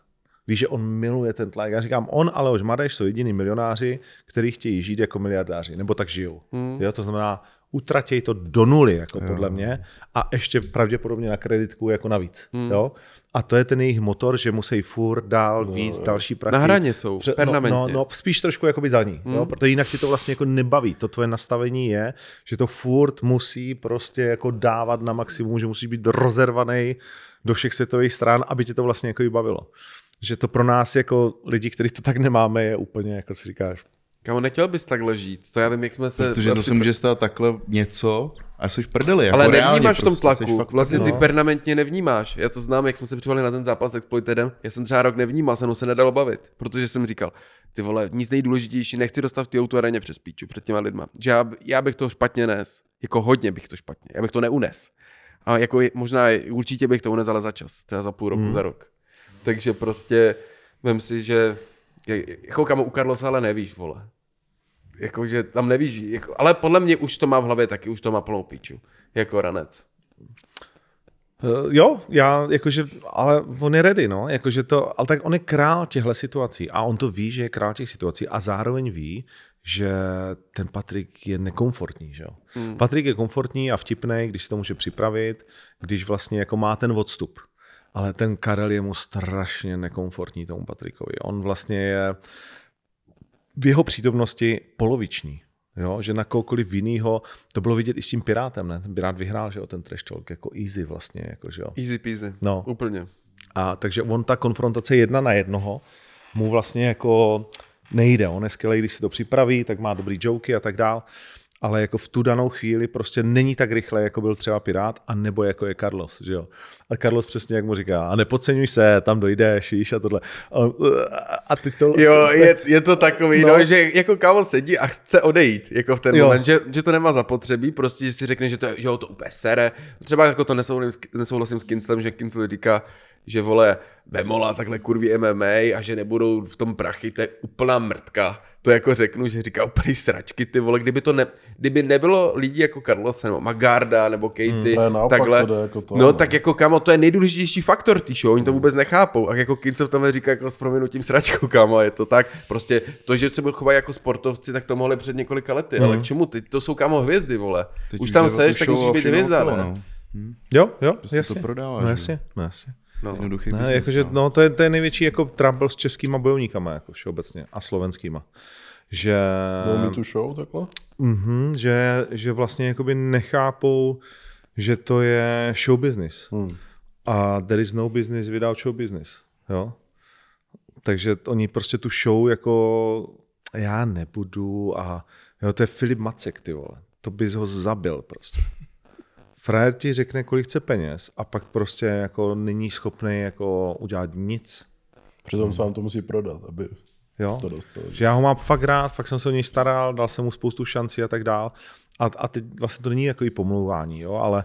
Víš, že on miluje ten tlak. Já říkám, on ale už Madeš jsou jediný milionáři, kteří chtějí žít jako miliardáři, nebo tak žijou. Hmm. Jo, to znamená, utratěj to do nuly, jako jo. podle mě, a ještě pravděpodobně na kreditku jako navíc. Hmm. Jo? A to je ten jejich motor, že musí furt dál víc, další prachy. Na hraně jsou, Pře- no, permanentně. no, no, spíš trošku jakoby za ní, hmm. jo? protože jinak ti to vlastně jako nebaví. To tvoje nastavení je, že to furt musí prostě jako dávat na maximum, že musíš být rozervaný do všech světových stran, aby tě to vlastně jako i bavilo. Že to pro nás jako lidi, kteří to tak nemáme, je úplně, jako si říkáš, Kámo, nechtěl bys takhle žít. To já vím, jak jsme se... Protože to se může stát takhle něco a jsi v prdeli. Jako Ale nevnímáš v tom prostě, tlaku, fakt v vlastně ty no. permanentně nevnímáš. Já to znám, jak jsme se přivali na ten zápas s Exploitedem, já jsem třeba rok nevnímal, se mnou se nedalo bavit, protože jsem říkal, ty vole, nic nejdůležitější, nechci dostat v té autoareně přes píču před těma lidma. Že já, já, bych to špatně nes, jako hodně bych to špatně, já bych to neunes. A jako možná určitě bych to unes, ale za čas, třeba za půl roku, hmm. za rok. Takže prostě, vem si, že jako kam u Carlosa ale nevíš, vole. Jakože tam nevíš, jako, ale podle mě už to má v hlavě taky, už to má plnou píču, jako ranec. Uh, jo, já jakože, ale on je ready, no, jakože to, ale tak on je král těchto situací a on to ví, že je král těch situací a zároveň ví, že ten Patrik je nekomfortní, že jo. Hmm. Patrik je komfortní a vtipný, když si to může připravit, když vlastně jako má ten odstup. Ale ten Karel je mu strašně nekomfortní tomu Patrikovi. On vlastně je v jeho přítomnosti poloviční. Jo, že na kohokoliv jinýho, to bylo vidět i s tím Pirátem, ne? Ten Pirát vyhrál, že o ten trash talk, jako easy vlastně, jako, že jo. Easy peasy. No. Úplně. A takže on ta konfrontace jedna na jednoho mu vlastně jako nejde. On je skvělý, když si to připraví, tak má dobrý joky a tak dál. Ale jako v tu danou chvíli prostě není tak rychle, jako byl třeba Pirát, a nebo jako je Carlos, že jo. A Carlos přesně jak mu říká, a nepodceňuj se, tam dojdeš, víš, a tohle. A, a ty to... Jo, je, je to takový, no. No. že jako kámo sedí a chce odejít, jako v ten Jo. jo. moment, že, že to nemá zapotřebí, prostě si řekne, že to, je- že ho to úplně sere. Třeba jako to nesouhlasím, s- nesouhlasím s Kinslem, že Kinsel říká, že vole, Vemola takhle kurví MMA a že nebudou v tom prachy, to je úplná mrtka. To jako řeknu, že říká úplný sračky, ty vole, kdyby to ne, kdyby nebylo lidí jako Carlos nebo Magarda nebo Katie, Hmm, ne, takhle, to jako to, no, no. tak jako kámo, to je nejdůležitější faktor té show, oni to vůbec nechápou. A jako Kincel tam říká jako s proměnutím sračku, kámo, je to tak. Prostě to, že se chovají jako sportovci, tak to mohli před několika lety, ale k čemu ty? To jsou kámo hvězdy, vole. Teď už tam seš, tak musíš být hvězda, ne? no. Jo, jo, Prostě jasně. to prodává, no jasně, no jasně. No. Jednoduchý Ne, business, jakože, no. no, to je, to je největší jako trouble s českýma bojovníkama, jako všeobecně, a slovenskýma. Že, Byl mi tu show takhle? mm-hmm, že, že vlastně jakoby nechápou, že to je show business. Hmm. A there is no business without show business. Jo? Takže oni prostě tu show jako já nebudu a jo, to je Filip Macek, ty vole. To bys ho zabil prostě. Frajer ti řekne, kolik chce peněz a pak prostě jako není schopný jako udělat nic. Přitom sám to musí prodat, aby Jo? To dostal. Že já ho mám fakt rád, fakt jsem se o něj staral, dal jsem mu spoustu šancí a tak dál. A, a teď vlastně to není jako i pomlouvání, jo, ale,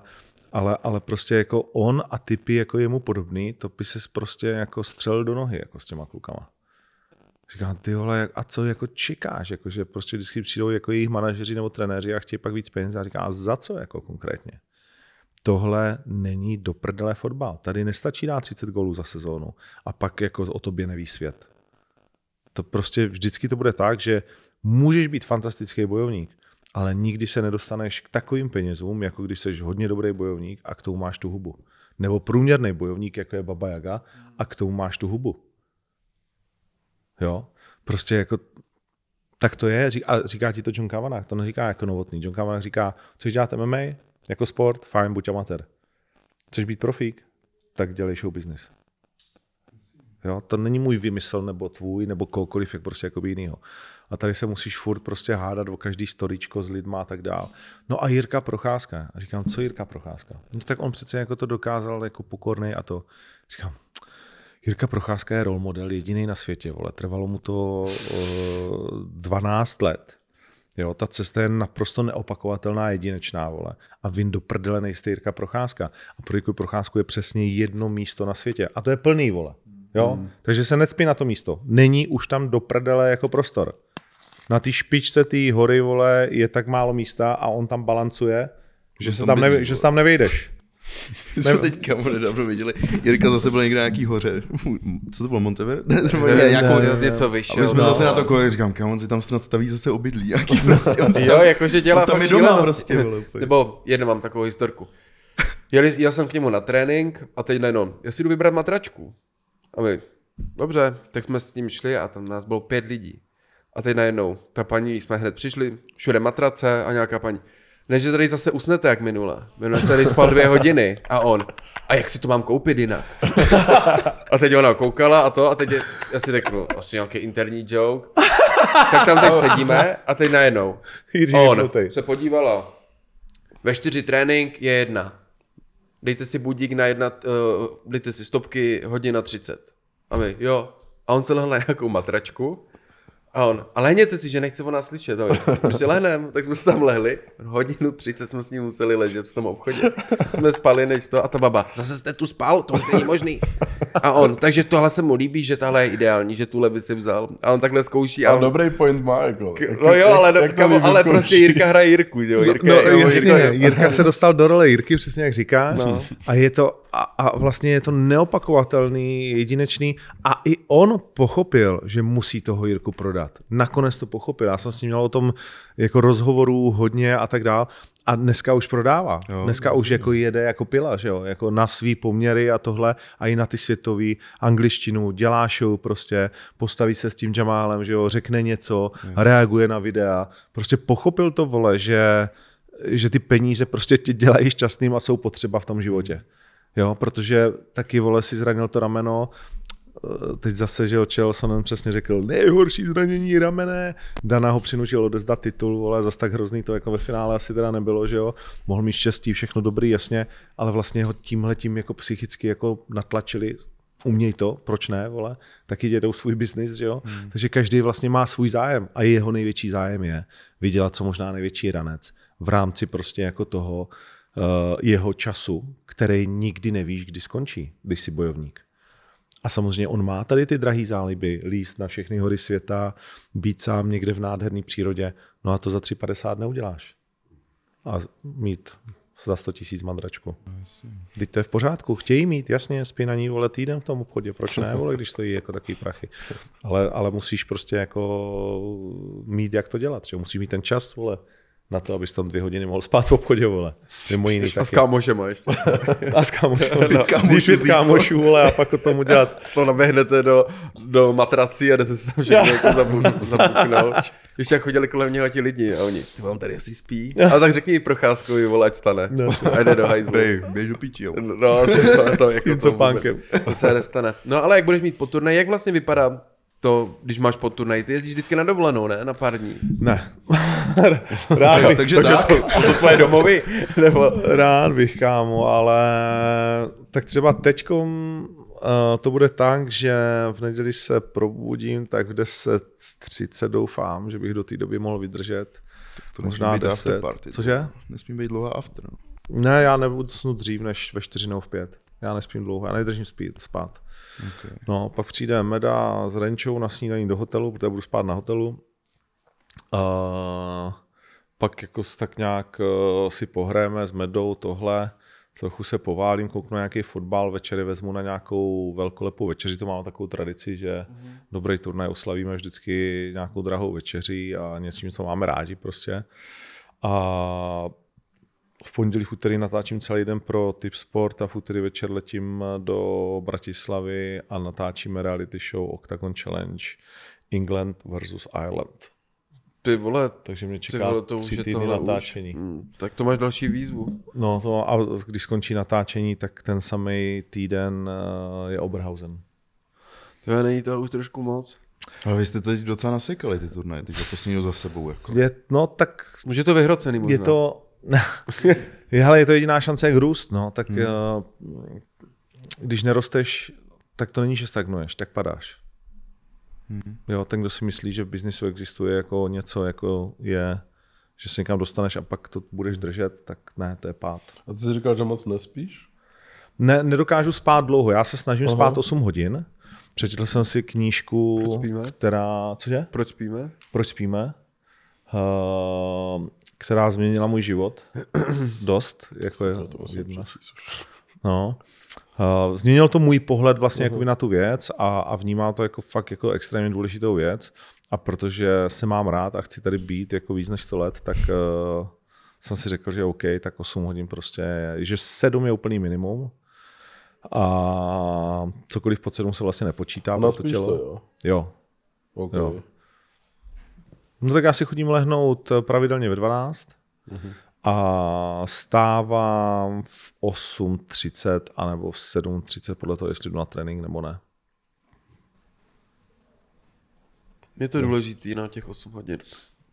ale, ale prostě jako on a typy jako jemu podobný, to by se prostě jako střelil do nohy jako s těma klukama. Říkám, ty vole, a co jako čekáš, jako, že prostě vždycky přijdou jako jejich manažeři nebo trenéři a chtějí pak víc peněz a říkám, a za co jako konkrétně? Tohle není do prdele fotbal. Tady nestačí dát 30 gólů za sezónu a pak jako o tobě neví svět. To prostě vždycky to bude tak, že můžeš být fantastický bojovník, ale nikdy se nedostaneš k takovým penězům, jako když jsi hodně dobrý bojovník a k tomu máš tu hubu. Nebo průměrný bojovník, jako je Baba Yaga, a k tomu máš tu hubu. Jo? Prostě jako tak to je. A říká ti to John Kavanagh, to neříká jako novotný. John Kavanagh říká, chceš dělat MMA jako sport, fajn, buď amatér. Chceš být profík, tak dělej show business. Jo, to není můj vymysl, nebo tvůj, nebo kohokoliv, jak prostě jako jinýho. A tady se musíš furt prostě hádat o každý storičko s lidma a tak dál. No a Jirka Procházka. A říkám, co Jirka Procházka? No tak on přece jako to dokázal jako pokorný a to. Říkám, Jirka Procházka je role model, jediný na světě, vole. Trvalo mu to uh, 12 let. Jo, ta cesta je naprosto neopakovatelná, jedinečná, vole. A vy do prdele nejste Jirka Procházka. A pro Jirku Procházku je přesně jedno místo na světě. A to je plný, vole. Jo? Hmm. Takže se necpí na to místo. Není už tam do prdele jako prostor. Na té špičce té hory, vole, je tak málo místa a on tam balancuje, že, se tam nevy, že se tam nevejdeš. My jsme teďka nedávno viděli, Jirka zase byl někde na nějaký hoře. Co to bylo, Montever? Nebo Ne, nějakou, ne, něco vyšel. a my jsme no. zase na to kolik říkám, kam on si tam snad staví zase obydlí. Jaký prostě, on si Jo, jakože dělá on tam fakt je doma prostě. Nebo jednu mám takovou historku. Jeli, jel jsem k němu na trénink a teď najednou, já si jdu vybrat matračku. A my, dobře, tak jsme s ním šli a tam nás bylo pět lidí. A teď najednou, ta paní, jsme hned přišli, všude matrace a nějaká paní. Ne, že tady zase usnete jak minule. Minule tady spal dvě hodiny. A on, a jak si to mám koupit jinak? A teď ona koukala a to a teď je, já si řeknu, asi nějaký interní joke. Tak tam teď sedíme a teď najednou. Jiří On se podívala. Ve čtyři trénink je jedna. Dejte si budík na jedna, uh, dejte si stopky hodina 30. A my, jo. A on se lehl na nějakou matračku. A on, a lehněte si, že nechce o nás slyšet. Si lehnem, tak jsme se tam lehli. Hodinu 30 jsme s ním museli ležet v tom obchodě. Jsme spali než to. A ta baba, zase jste tu spal, to už není možný. A on, takže tohle se mu líbí, že tahle je ideální, že tu by si vzal. A on takhle zkouší. A Ale on, dobrý point má, jako. jako No jo, ale, jak to kamo, ale kouší. prostě Jirka hraje Jirku, jo. Jirka, No, jo, jasně, Jirka, Jirka se dostal do role Jirky, přesně jak říkáš. No. A je to, a, a vlastně je to neopakovatelný, jedinečný. A i on pochopil, že musí toho Jirku prodat. Nakonec to pochopil. Já jsem s ním měl o tom jako rozhovorů hodně a tak dál. A dneska už prodává. Jo, dneska už jako jede jako pila, že jo? Jako na svý poměry a tohle a i na ty světový angličtinu, dělá show prostě, postaví se s tím Jamálem, že jo, řekne něco, reaguje na videa. Prostě pochopil to, vole, že že ty peníze prostě tě dělají šťastným a jsou potřeba v tom životě. Jo, protože taky, vole, si zranil to rameno, teď zase, že jo, Chelsonen přesně řekl, nejhorší zranění ramene, Dana ho přinutil odezdat titul, vole, zas tak hrozný to jako ve finále asi teda nebylo, že jo, mohl mít štěstí, všechno dobrý, jasně, ale vlastně ho tímhle tím jako psychicky jako natlačili, uměj to, proč ne, vole, taky dědou svůj biznis, že jo, hmm. takže každý vlastně má svůj zájem a jeho největší zájem je vydělat co možná největší ranec v rámci prostě jako toho uh, jeho času, který nikdy nevíš, kdy skončí, když jsi bojovník. A samozřejmě on má tady ty drahý záliby, líst na všechny hory světa, být sám někde v nádherné přírodě, no a to za 3,50 neuděláš. A mít za 100 tisíc madračku. Teď to je v pořádku, chtějí mít, jasně, spí na ní vole týden v tom obchodě, proč ne, vole, když stojí jako takový prachy. Ale, ale musíš prostě jako mít, jak to dělat, že musíš mít ten čas, vole, na to, abys tam dvě hodiny mohl spát v obchodě, vole. Mimo jiný A s taky. kámošema ještě. A s kámošů. Vzít kámošů, Zjistit vzít, kámošů, vole, a pak o tom udělat. To naběhnete do, do matrací a jdete se tam všechno jako zabu- zabuknout. Když jak chodili kolem něho ti lidi a oni, ty vám tady asi spí. A tak řekni procházkovi, vole, ať stane. No. A jde do hajzlu. Běž do píči, jo. No, to, to, to, S jako tím to, copánkem. to se nestane. No ale jak budeš mít po turnaji, jak vlastně vypadá to, když máš po turnaji? Ty jezdíš vždycky na dovolenou, ne? Na pár dní. Ne. rád, bych, Takže tak. To tvoje domovy? Nebo... rád bych, kámo, ale Tak třeba teď uh, to bude tak, že v neděli se probudím, tak v 10.30 doufám, že bych do té doby mohl vydržet. To Možná nesmí být 10. after party. Cože? Nesmí být dlouhá after. No. Ne, já nebudu snut dřív než ve 4 nebo v 5. Já nespím dlouho, já nevydržím spít, spát. Okay. No, pak přijde Meda s Renčou na snídaní do hotelu, protože budu spát na hotelu. Uh, pak jako tak nějak uh, si pohrajeme s Medou tohle, trochu se poválím, kouknu na nějaký fotbal, večery vezmu na nějakou velkolepou večeři, to máme takovou tradici, že mm. dobrý turnaj oslavíme vždycky nějakou drahou večeří a něčím, co máme rádi prostě. A v pondělí, v úterý natáčím celý den pro Tip Sport a v úterý večer letím do Bratislavy a natáčíme reality show Octagon Challenge England versus Ireland. Ty vole, Takže mě ty čeká vole, to už tři je týdny tohle natáčení. Už. Hmm, tak to máš další výzvu. No to, a když skončí natáčení, tak ten samý týden eh, je Oberhausen. To je není to už trošku moc. Ale vy jste teď docela nasekali ty turnaje, teď posledního za sebou. Jako. Je, no tak Už je to vyhrocený možná. je to... je, hele, je to jediná šance, jak růst, no, tak hmm. když nerosteš, tak to není, že stagnuješ, tak padáš. Hmm. Jo, ten, kdo si myslí, že v biznisu existuje jako něco, jako je, že se někam dostaneš a pak to budeš držet, tak ne, to je pád. A ty jsi říkal, že moc nespíš? Ne, nedokážu spát dlouho, já se snažím Aha. spát 8 hodin. Přečetl jsem si knížku, Proč spíme? která, cože? Proč spíme? Proč spíme? Uh, která změnila můj život dost, jako je To jedna. No. Uh, změnil to můj pohled vlastně jakoby na tu věc a, a vnímám to jako fakt jako extrémně důležitou věc a protože se mám rád a chci tady být jako víc než 100 let, tak uh, jsem si řekl, že OK, tak 8 hodin prostě, že 7 je úplný minimum a cokoliv pod 7 se vlastně nepočítá pro to tělo. to, jo. Jo. OK. Jo. No tak já si chodím lehnout pravidelně ve 12 a stávám v 8.30 anebo v 7.30 podle toho, jestli jdu na trénink nebo ne. Je to důležitý na těch 8 hodin.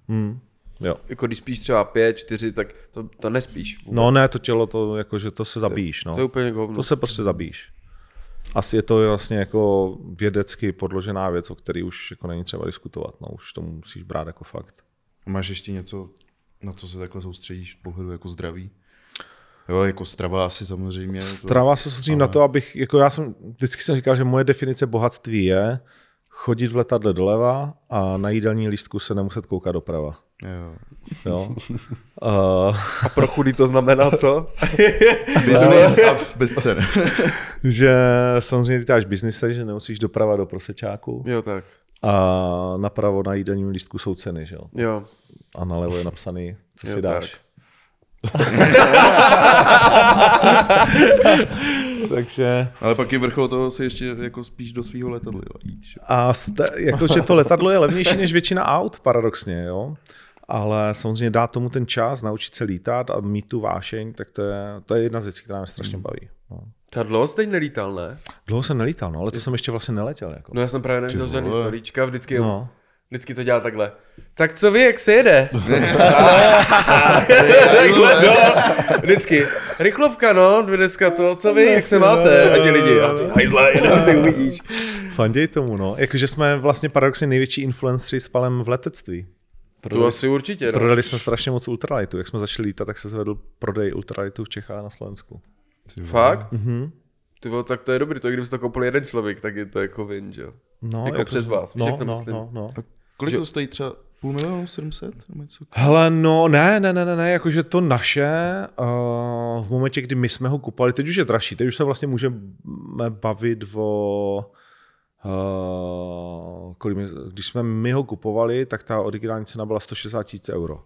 Hmm. Jo. Jako když spíš třeba 5, 4, tak to, to nespíš. Vůbec. No ne, to tělo, to, jako, že to se zabíjíš. No. To je úplně hovno. To se prostě zabíjíš. Asi je to vlastně jako vědecky podložená věc, o který už jako není třeba diskutovat. No, už to musíš brát jako fakt. Máš ještě něco, na co se takhle soustředíš z pohledu jako zdraví? Jo, jako strava asi samozřejmě. to- Strava se soustředím na to, abych, jako já jsem, vždycky jsem říkal, že moje definice bohatství je chodit v letadle doleva a na jídelní lístku se nemuset koukat doprava. Jo. Jo? uh, A pro chudý to znamená co? Business a bez cen. že samozřejmě ty děláš biznise, že nemusíš doprava do prosečáku jo, tak. a napravo na jídelním lístku jsou ceny, že jo? Jo. A nalevo je napsaný, co Jo, si dáš. Takže Ale pak je vrchol toho si ještě jako spíš do svého letadla jít. Že? A jakože to letadlo je levnější než většina aut, paradoxně, jo. Ale samozřejmě dá tomu ten čas, naučit se lítat a mít tu vášeň, tak to je, to je jedna z věcí, která mě strašně baví. No. Ta dlouho jsi teď nelítal, ne? Dlouho jsem nelítal, no, ale to jsem ještě vlastně neletěl. Jako. No já jsem právě neviděl žádný vole. storíčka, vždycky, No. vždycky to dělá takhle. Tak co vy, jak se jede? no, vždycky. Rychlovka, no, dneska to, co vy, jak se máte? A ti lidi, a ty hajzle, jenom ty uvidíš. Fanděj tomu, no. Jakože jsme vlastně paradoxně největší influenceri s palem v letectví. To asi určitě, no. Prodali jsme strašně moc ultralightu. Jak jsme začali lítat, tak se zvedl prodej ultralightu v Čechách a na Slovensku. Fakt? Mhm. Ty vole, tak to je dobrý, to kdyby to koupil jeden člověk, tak je to jako vin, že jo? No, Jako přes vás, víš, no, jak to no, myslím? no, no. Kolik Že- to stojí třeba půl milionu, 700? Nebo něco? Hele, no ne, ne, ne, ne, ne, jakože to naše, uh, v momentě, kdy my jsme ho kupovali, teď už je dražší, teď už se vlastně můžeme bavit o, kolik my, když jsme my ho kupovali, tak ta originální cena byla 160 tisíc euro.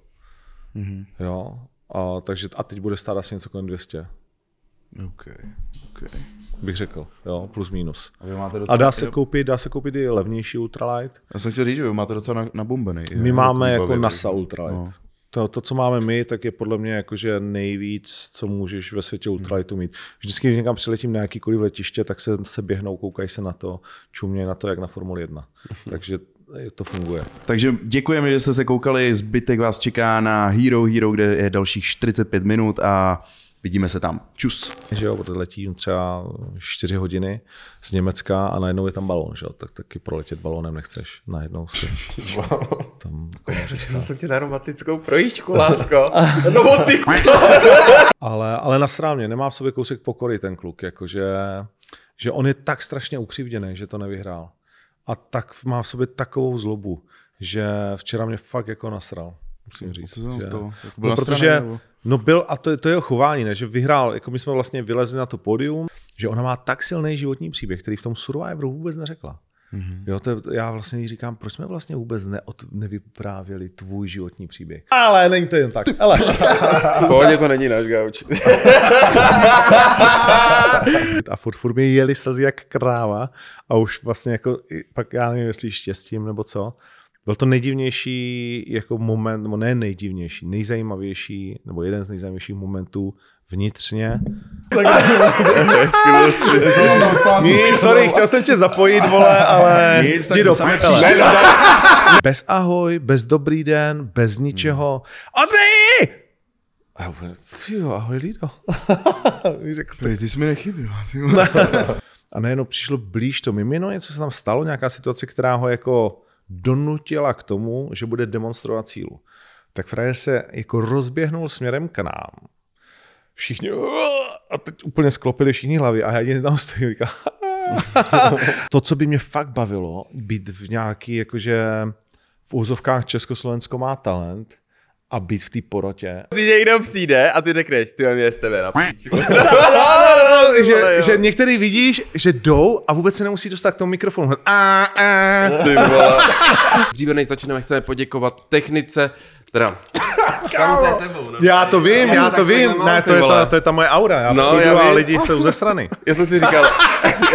Mhm. Jo, a, takže, a teď bude stát asi něco kolem 200, OK. okay. bych řekl, jo, plus minus. A vy máte A dá se koupit, dá se koupit i levnější ultralight. Já jsem chtěl říct, že vy máte docela na, nabombený. My máme jako NASA ultra. ultralight. No. To, to, co máme my, tak je podle mě jakože nejvíc, co můžeš ve světě ultralightu mít. Vždycky, když někam přiletím na jakýkoliv letiště, tak se, se běhnou, koukají se na to, čumějí na to, jak na Formuli 1. Takže to funguje. Takže děkujeme, že jste se koukali. Zbytek vás čeká na Hero Hero, kde je dalších 45 minut a Vidíme se tam. Čus. že jo, protože letím třeba 4 hodiny z Německa a najednou je tam balón, že jo, tak taky proletět balónem nechceš, najednou si tam Přišel jsem tě na romantickou projížďku, lásko. Novotný ale, ale nasrál mě, nemá v sobě kousek pokory ten kluk, jakože, že on je tak strašně ukřivděný, že to nevyhrál. A tak má v sobě takovou zlobu, že včera mě fakt jako nasral, musím říct. Co se tam že, stalo? Jako byl No, protože, nebo? No byl, a to, to je jeho chování, ne, že vyhrál, jako my jsme vlastně vylezli na to pódium, že ona má tak silný životní příběh, který v tom Survivoru vůbec neřekla. Mm-hmm. Jo, to, je- já vlastně jí říkám, proč jsme vlastně vůbec neod, nevyprávěli tvůj životní příběh. Ale není to jen tak. Ale. Pohodě to není náš gauč. a furt, furt mi jeli slzy jak kráva a už vlastně jako, pak já nevím, jestli štěstím nebo co, byl to nejdivnější jako moment, nebo ne nejdivnější, nejzajímavější, nebo jeden z nejzajímavějších momentů vnitřně. Nic, sorry, chtěl jsem tě zapojit, vole, ale Nic, tak do. Bez ahoj, bez dobrý den, bez ničeho. Ondřej! A já úplně, ty jo, ahoj Lido. Víš, jako Ty, ty jsi mi nechyběl. vole. a najednou přišlo blíž to mimino, něco se tam stalo, nějaká situace, která ho jako donutila k tomu, že bude demonstrovat sílu. Tak frajer se jako rozběhnul směrem k nám. Všichni a teď úplně sklopili všichni hlavy a já jen tam stojím říkám, to, co by mě fakt bavilo, být v nějaký, jakože v úzovkách Československo má talent a být v té porotě. Si někdo přijde a ty řekneš, ty mě z tebe na píči. že, že některý vidíš, že jdou a vůbec se nemusí dostat k tomu mikrofonu. A, a. Ty. Dříve než začneme, chceme poděkovat technice, teda... Já to vím, já to vím. Ne, to je ta, to je ta moje aura. Já No, přijdu já a vím. lidi jsou ze strany. Já jsem si říkal,